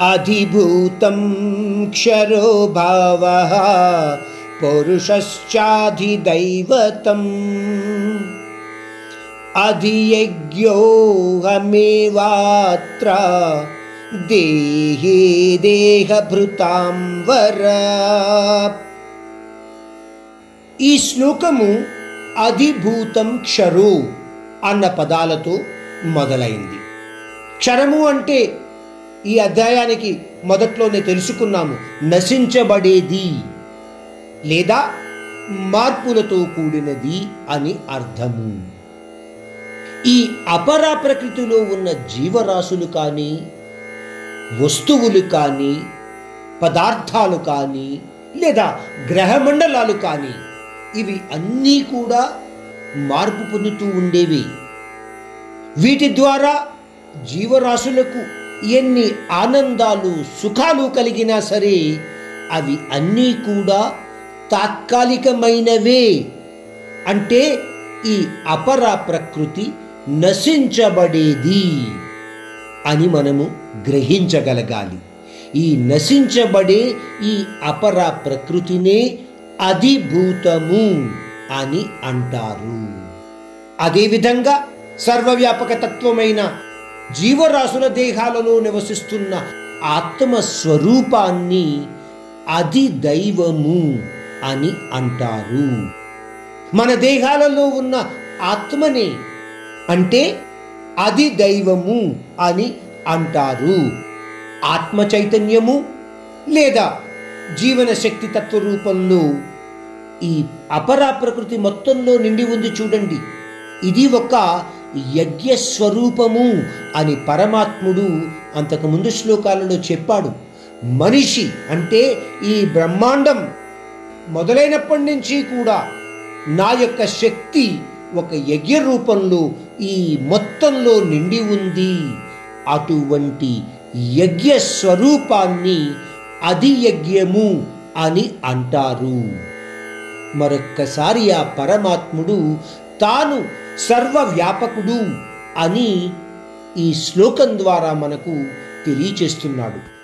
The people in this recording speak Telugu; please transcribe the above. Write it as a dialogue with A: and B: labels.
A: అధిభూతం క్షరో భావ పౌరుషశ్చాధిదైవతం అధియజ్ఞోహమేవాత్ర దేహే దేహభృతాం వర ఈ శ్లోకము అధిభూతం క్షరు అన్న పదాలతో మొదలైంది. క్షరము అంటే ఈ అధ్యాయానికి మొదట్లోనే తెలుసుకున్నాము నశించబడేది లేదా మార్పులతో కూడినది అని అర్థము. ఈ అపరా ప్రకృతిలో ఉన్న జీవరాశులు కానీ వస్తువులు కానీ పదార్థాలు కానీ లేదా గ్రహమండలాలు కానీ ఇవి అన్నీ కూడా మార్పు పొందుతూ ఉండేవి. వీటి ద్వారా జీవరాశులకు ఎన్ని ఆనందాలు సుఖాలు కలిగినా సరే అవి అన్నీ కూడా తాత్కాలికమైనవే. అంటే ఈ అపర ప్రకృతి నశించబడేది అని మనము గ్రహించగలగాలి. ఈ నశించబడే ఈ అపర ప్రకృతినే అధిభూతము అని అంటారు. అదేవిధంగా సర్వవ్యాపక తత్వమైన జీవరాశుల దేహాలలో నివసిస్తున్న ఆత్మ స్వరూపాన్ని అధిదైవము అని అంటారు. మన దేహాలలో ఉన్న ఆత్మనే అంటే అది దైవము అని అంటారు. ఆత్మ చైతన్యము లేదా జీవన శక్తి తత్వ రూపంలో ఈ అపరా ప్రకృతి మొత్తంలో నిండి ఉంది చూడండి. ఇది ఒక యజ్ఞ స్వరూపము అని పరమాత్ముడు అంతకుముందు శ్లోకాలలో చెప్పాడు. మనిషి అంటే ఈ బ్రహ్మాండం మొదలైనప్పటి నుంచి కూడా నా యొక్క శక్తి ఒక యజ్ఞ రూపంలో ఈ మొత్తంలో నిండి ఉంది. అటువంటి యజ్ఞ స్వరూపాన్ని అధియజ్ఞము అని అంటారు. మరొక్కసారి ఆ పరమాత్ముడు తాను సర్వవ్యాపకుడు అని ఈ శ్లోకం ద్వారా మనకు తెలియచేస్తున్నాడు.